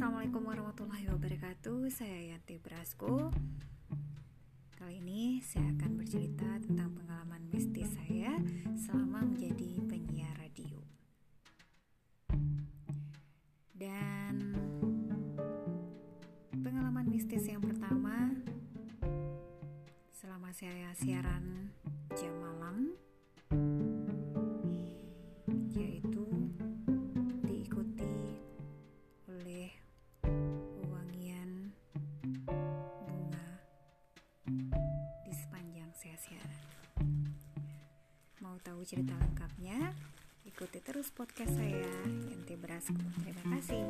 Assalamualaikum warahmatullahi wabarakatuh. Saya Yanti Brasko Kali ini saya akan bercerita tentang pengalaman mistis saya Selama menjadi penyiar radio. Dan Pengalaman mistis yang pertama Selama saya siaran jam malam di sepanjang saya siaran. Mau tahu cerita lengkapnya? Ikuti terus podcast saya, Ente Brasku. Terima kasih.